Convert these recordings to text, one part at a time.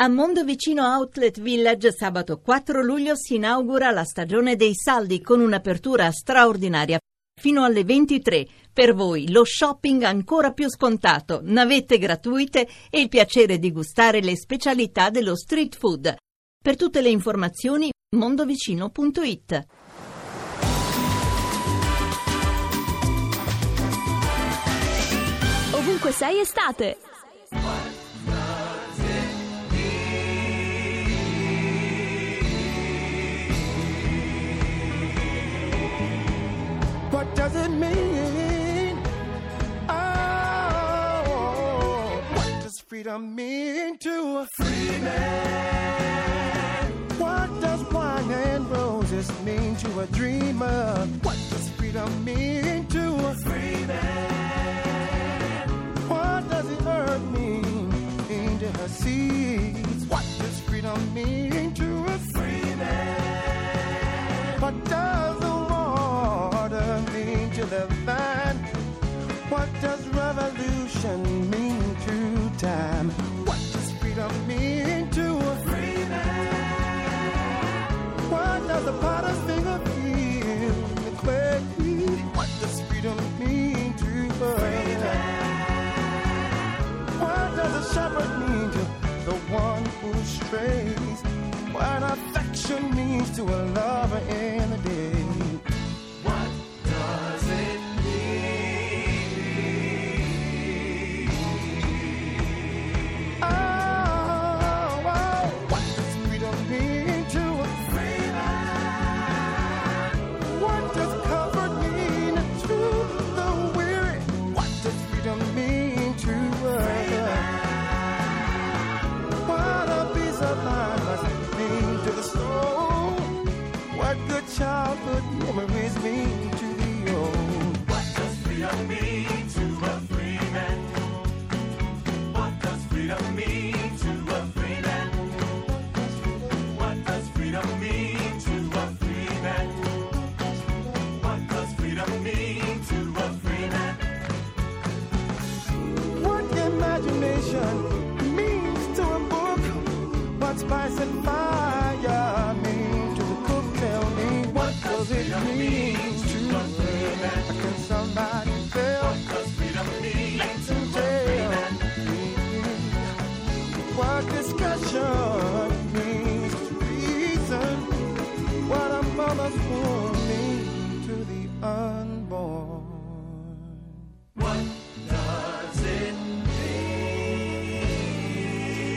A Mondovicino Outlet Village sabato 4 luglio si inaugura la stagione dei saldi con un'apertura straordinaria fino alle 23. Per voi lo shopping ancora più scontato, navette gratuite e il piacere di gustare le specialità dello street food. Per tutte le informazioni mondovicino.it. Ovunque sei estate. What does it mean? Oh, what does freedom mean to a free man? What does wine and roses mean to a dreamer? What does freedom mean to a free man? To a lover un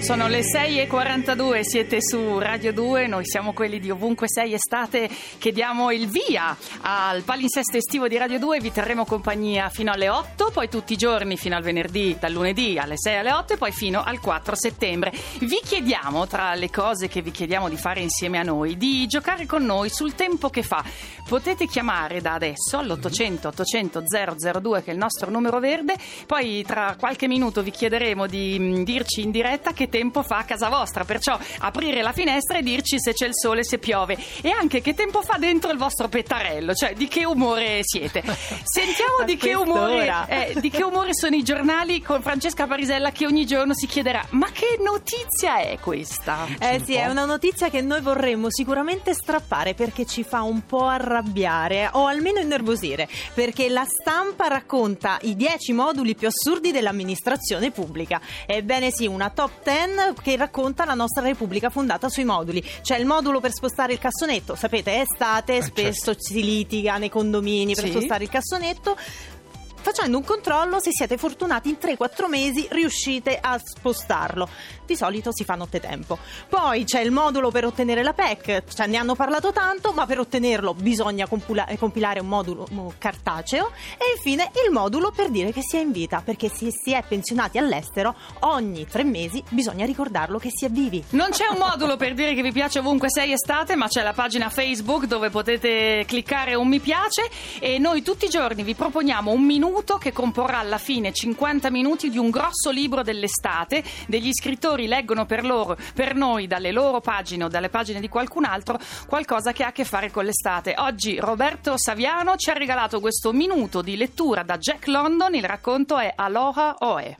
Sono le 6.42, siete su Radio 2, noi siamo quelli di Ovunque Sei Estate che diamo il via al palinsesto estivo di Radio 2, vi terremo compagnia fino alle 8, poi tutti i giorni fino al venerdì, dal lunedì alle 6 alle 8 e poi fino al 4 settembre. Vi chiediamo, tra le cose che vi chiediamo di fare insieme a noi, di giocare con noi sul tempo che fa. Potete chiamare da adesso all'800 800 002 che è il nostro numero verde, poi tra qualche minuto vi chiederemo di mm, dirci in diretta che tempo fa a casa vostra, perciò aprire la finestra e dirci se c'è il sole, se piove e anche che tempo fa dentro il vostro pettarello, cioè di che umore siete. Sentiamo di che, umore, eh, di che umore sono i giornali con Francesca Parisella che ogni giorno si chiederà ma che notizia è questa? Eh sì, è una notizia che noi vorremmo sicuramente strappare perché ci fa un po' arrabbiare o almeno innervosire, perché la stampa racconta i 10 moduli più assurdi dell'amministrazione pubblica. Ebbene sì, una top 10 che racconta la nostra Repubblica fondata sui moduli. C'è il modulo per spostare il cassonetto, sapete, è estate, spesso si litiga nei condomini per Sì. spostare il cassonetto. Facendo un controllo, se siete fortunati in 3-4 mesi riuscite a spostarlo. Di solito si fa nottetempo. Poi c'è il modulo per ottenere la PEC, cioè, ne hanno parlato tanto, ma per ottenerlo bisogna compula- compilare un modulo mo- cartaceo. E infine il modulo per dire che si è in vita, perché se si è pensionati all'estero, ogni tre mesi bisogna ricordarlo che si è vivi. Non c'è un modulo per dire che vi piace ovunque sei estate, ma c'è la pagina Facebook dove potete cliccare un mi piace e noi tutti i giorni vi proponiamo un minuto minuto che comporrà alla fine 50 minuti di un grosso libro dell'estate. Degli scrittori leggono per, loro, per noi, dalle loro pagine o dalle pagine di qualcun altro, qualcosa che ha a che fare con l'estate. Oggi Roberto Saviano ci ha regalato questo minuto di lettura da Jack London. Il racconto è Aloha Oe.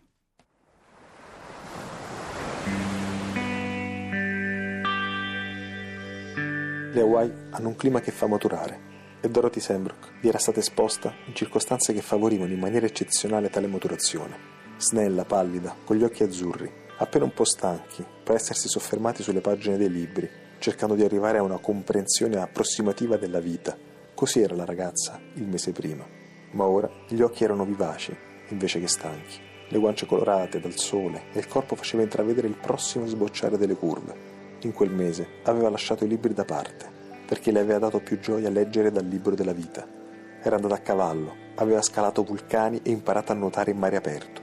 Le Hawaii hanno un clima che fa maturare e Dorothy Sembrook vi era stata esposta in circostanze che favorivano in maniera eccezionale tale maturazione. Snella, pallida, con gli occhi azzurri, appena un po' stanchi per essersi soffermati sulle pagine dei libri, cercando di arrivare a una comprensione approssimativa della vita. Così era la ragazza il mese prima. Ma ora gli occhi erano vivaci invece che stanchi, le guance colorate dal sole e il corpo faceva intravedere il prossimo sbocciare delle curve. In quel mese aveva lasciato i libri da parte, perché le aveva dato più gioia leggere dal libro della vita. Era andata a cavallo, aveva scalato vulcani e imparato a nuotare in mare aperto.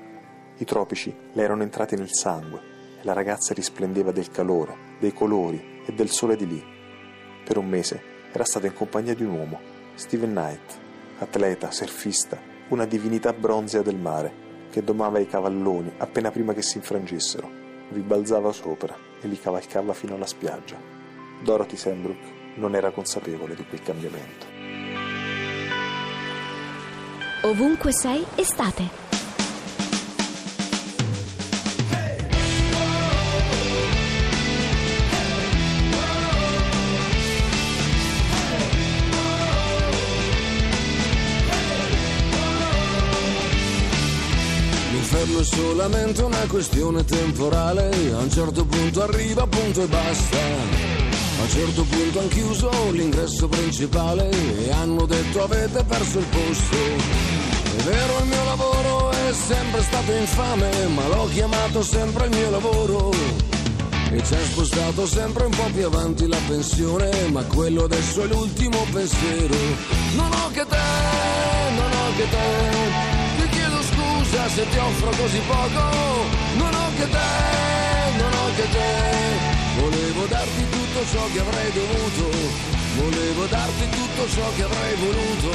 I tropici le erano entrati nel sangue e la ragazza risplendeva del calore, dei colori e del sole di lì. Per un mese era stata in compagnia di un uomo, Steven Knight, atleta, surfista, una divinità bronzea del mare, che domava i cavalloni appena prima che si infrangessero, vi balzava sopra e li cavalcava fino alla spiaggia. Dorothy Sembrook non era consapevole di quel cambiamento. Ovunque sei, estate. L'inferno è solamente una questione temporale, a un certo punto arriva, punto e basta. A un certo punto hanno chiuso l'ingresso principale e hanno detto avete perso il posto. È vero il mio lavoro è sempre stato infame, ma l'ho chiamato sempre il mio lavoro. E ci ha spostato sempre un po' più avanti la pensione, ma quello adesso è l'ultimo pensiero. Non ho che te, non ho che te, ti chiedo scusa se ti offro così poco. Non ho che te, non ho che te. Volevo darti tutto ciò che avrei dovuto. Volevo darti tutto ciò che avrei voluto.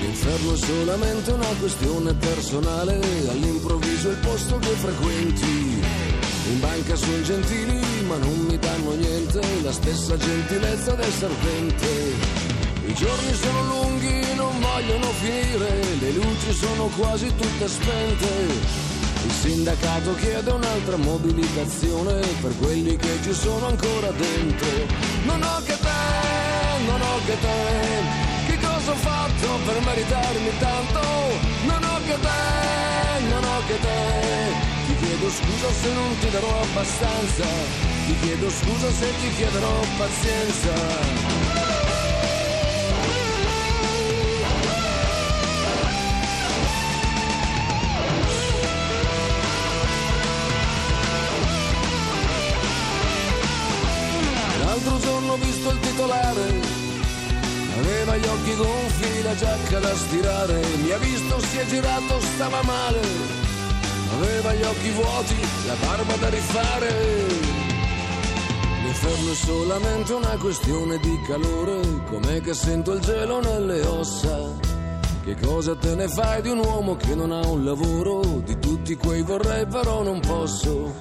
L'inferno è solamente una questione personale, all'improvviso il posto che frequenti. In banca sono gentili ma non mi danno niente, la stessa gentilezza del serpente. I giorni sono lunghi, non vogliono finire, le luci sono quasi tutte spente. Il sindacato chiede un'altra mobilitazione per quelli che ci sono ancora dentro. Non ho che te, non ho che te, che cosa ho fatto per meritarmi tanto? Non ho che te, non ho che te. Chiedo scusa se non ti darò abbastanza. Ti chiedo scusa se ti chiederò pazienza. L'altro giorno ho visto il titolare Aveva gli occhi gonfi, la giacca da stirare, mi ha visto, si è girato, stava male. Aveva gli occhi vuoti, la barba da rifare. L'inferno è solamente una questione di calore, com'è che sento il gelo nelle ossa. Che cosa te ne fai di un uomo che non ha un lavoro? Di tutti quei vorrei però non posso.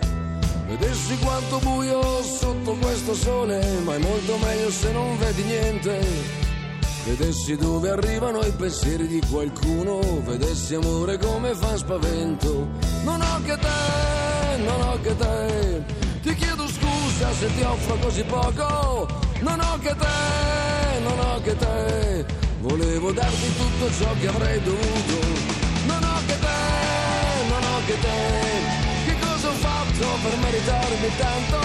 Vedessi quanto buio sotto questo sole, ma è molto meglio se non vedi niente. Vedessi dove arrivano i pensieri di qualcuno, vedessi amore come fa spavento. Non ho che te, non ho che te, ti chiedo scusa se ti offro così poco. Non ho che te, non ho che te, volevo darti tutto ciò che avrei dovuto. Non ho che te, non ho che te, che cosa ho fatto per meritarmi tanto?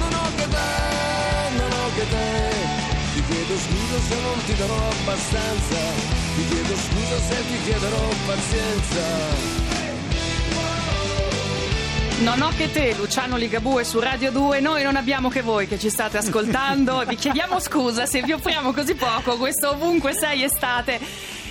Non ho che te, non ho che te. Chiedo scusa se non ti darò abbastanza, ti chiedo scusa se ti chiederò pazienza. Non ho che te, Luciano Ligabue su Radio 2, noi non abbiamo che voi che ci state ascoltando, vi chiediamo scusa se vi offriamo così poco, questo ovunque sei estate.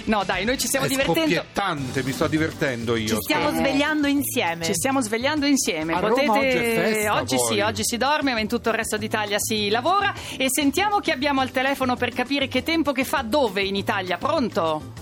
No dai, noi ci stiamo È divertendo. scoppiettante, mi sto divertendo io. Ci stiamo svegliando insieme. Ci stiamo svegliando insieme. A Roma oggi è festa, oggi sì, oggi si dorme, ma in tutto il resto d'Italia si lavora. E sentiamo chi abbiamo al telefono per capire che tempo che fa dove in Italia. Pronto?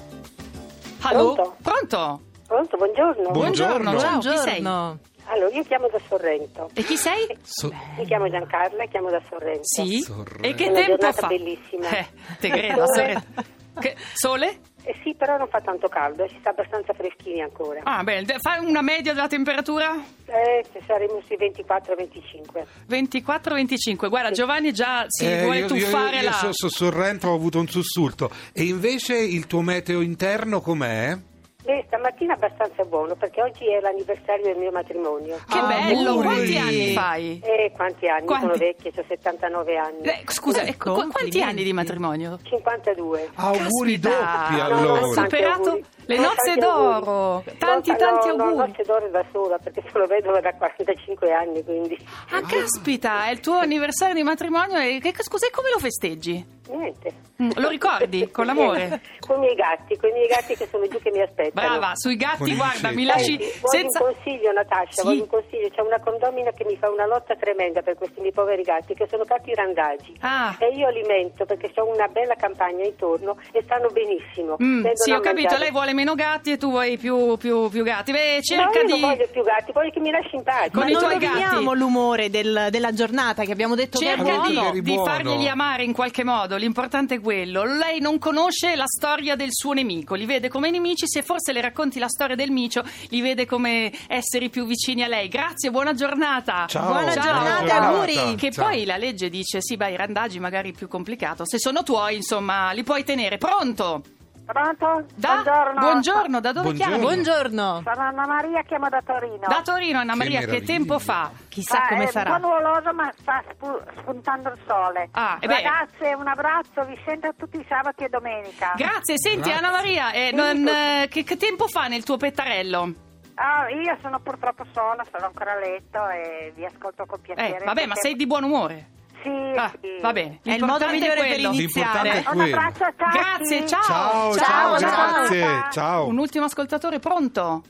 Allo? Pronto? Pronto? Pronto, buongiorno. Buongiorno. Ciao, chi sei? Buongiorno. Allora, io chiamo da Sorrento. E chi sei? So- Mi chiamo Giancarla e chiamo da Sorrento. Sì. Sorrento. E che Una tempo giornata fa? bellissima. Eh, te credo. Sorrento. Che- sole? Eh sì, però non fa tanto caldo, si sta abbastanza freschini ancora. Ah, beh, fai una media della temperatura? Eh, saremo sui 24-25. 24-25. Guarda, Giovanni già si Eh, vuole io, io- tuffare io là. so, so- Sorrento ho avuto un sussulto. E invece il tuo meteo interno com'è? Beh, stamattina abbastanza buono perché oggi è l'anniversario del mio matrimonio. Che Ah, bello! auguri! Quanti anni fai? Eh, quanti anni? Quanti? Sono vecchia, ho 79 anni. Eh, scusa, ecco, qu- quanti anni di matrimonio? 52. Auguri doppi No, allora. no, tanti superato auguri. le No, nozze tanti d'oro. auguri. Tanti, No, tanti no, No, auguri. nozze d'oro da sola perché sono vedova da 45 anni, quindi Ah, caspita, è il tuo anniversario di matrimonio e che, scusa, e come lo festeggi? Niente. Mm, lo ricordi? Con l'amore? con i miei gatti, con i miei gatti che sono giù che mi aspettano. Brava, sui gatti, guarda, mi lasci Senti, voglio senza... un consiglio Natascia, Sì. voglio un consiglio, c'è una condomina che mi fa una lotta tremenda per questi miei poveri gatti che sono gatti randagi Ah. e io alimento perché ho una bella campagna intorno e stanno benissimo. Mm, sì, ho capito, mangiare. lei vuole meno gatti e tu vuoi più, più, più gatti. Beh, No, cerca io di... non voglio più gatti, voglio che mi lasci in pace. Con Ma i tuoi gatti. l'umore del- della giornata che abbiamo detto che è Cerca buono. Eri di, di farglieli amare in qualche modo, l'importante è quello. Lei non conosce la storia del suo nemico, li vede come nemici, se forse le racconti la storia del micio, li vede come esseri più vicini a lei. Grazie, buona giornata. Ciao, Buona buona giornata, auguri. Che Ciao. poi la legge dice, sì, beh, i randaggi magari è più complicato. Se sono tuoi, insomma, li puoi tenere. Pronto? Pronto? Da- Buongiorno. buongiorno, da dove Buongiorno. chiami? Buongiorno. Sono Anna Maria, chiamo da Torino. Da Torino, Anna Che Maria, che, meraviglia. tempo fa? Chissà Ah, come è sarà. un po' nuvoloso ma sta spu- spuntando il sole. Ah, e beh. Ragazze, un abbraccio, vi sento tutti i sabati e domenica. Grazie, senti Grazie. Anna Maria, eh, Sì, non, eh, che, che tempo fa nel tuo pettarello? Ah, io sono purtroppo sola, sono ancora a letto e vi ascolto con piacere. Eh, vabbè, ma perché- sei di buon umore. Sì, Ah, sì. va bene. È il modo migliore per iniziare. Un abbraccio a Tati. Grazie, ciao. Ciao, ciao, Ciao, grazie. ciao. Ciao. Un ultimo ascoltatore pronto?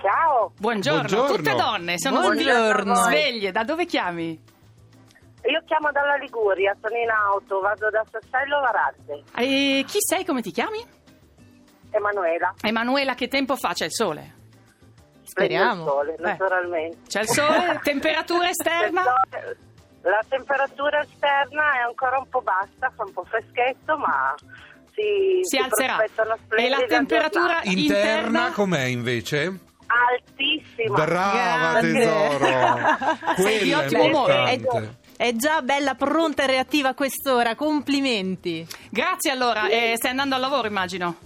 Ciao. Buongiorno. Buongiorno. Tutte donne, sono Buongiorno. sveglie. Da dove chiami? Io chiamo dalla Liguria, sono in auto, vado da Sassello Varazze. E chi sei? Come ti chiami? Emanuela. Emanuela, che tempo fa? C'è il sole? Speriamo. Il sole, Eh. naturalmente. C'è il sole? Temperatura esterna? La temperatura esterna è ancora un po' bassa, fa un po' freschetto, ma si, Si alzerà. prospetta una E la temperatura. Interna interna? com'è invece? altissima. Brava Grande. tesoro. Sei ottimo umore. È già bella, pronta e reattiva a quest'ora. Complimenti. Grazie allora. E stai andando al lavoro, immagino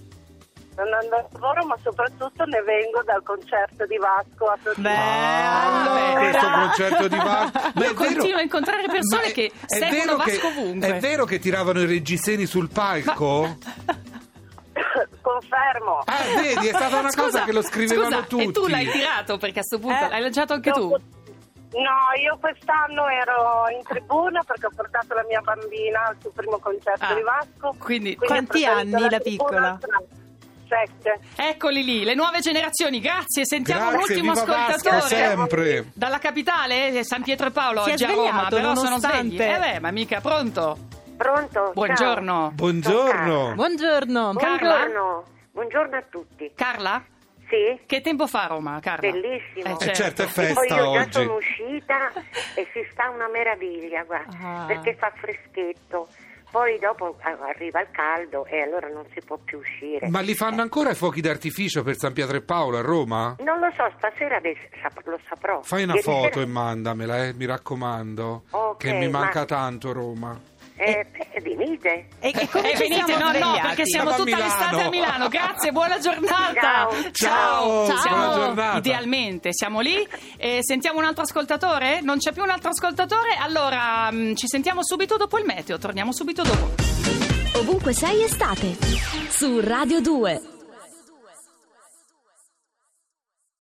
non andando al lavoro, ma soprattutto ne vengo dal concerto di Vasco a Torino. Beh, ah, allora. questo concerto di Vasco. Ma Io continuo vero, a incontrare persone che è, seguono Vasco che, ovunque. È vero che tiravano i reggiseni sul palco? Confermo. Ah, vedi, è stata una scusa, cosa che lo scrivevano scusa, tutti. E tu l'hai tirato perché a questo punto eh, l'hai lanciato anche dopo... tu. No, io quest'anno ero in tribuna perché ho portato la mia bambina al suo primo concerto ah, di Vasco. Quindi, quindi quanti anni la, la piccola? Tribuna, 7. Eccoli lì, le nuove generazioni, grazie. Sentiamo Grazie, l'ultimo viva ascoltatore. Vasca, sempre. Dalla capitale, eh, San Pietro e Paolo, Si è oggi a Roma, però sono nonostante. svegli. Eh beh, ma mica pronto. Pronto? Buongiorno. Buongiorno. Buongiorno. Carla? Buongiorno. Buongiorno a tutti. Carla? Sì? Che tempo fa a Roma, Carla? Bellissimo. Eh, certo. Certo, è certo. Poi festa io già oggi. sono uscita e si sta una meraviglia, guarda, Ah. perché fa freschetto. Poi dopo ah, arriva il caldo e allora non si può più uscire. Ma li fanno ancora i fuochi d'artificio per San Pietro e Paolo a Roma? Non lo so, stasera lo saprò. Fai una Ieri foto sera- e mandamela, eh, mi raccomando. Ok, che mi manca ma- tanto Roma. Eh, eh, venite. E, e come Eh, venite, no, no, perché siamo tutta l'estate a Milano. Grazie, buona giornata. Ciao. Ciao, Siamo- buona giornata. Idealmente siamo lì. E sentiamo un altro ascoltatore? Non c'è più un altro ascoltatore? Allora mm, ci sentiamo subito dopo il meteo. Torniamo subito dopo. Ovunque sei estate. Su Radio 2.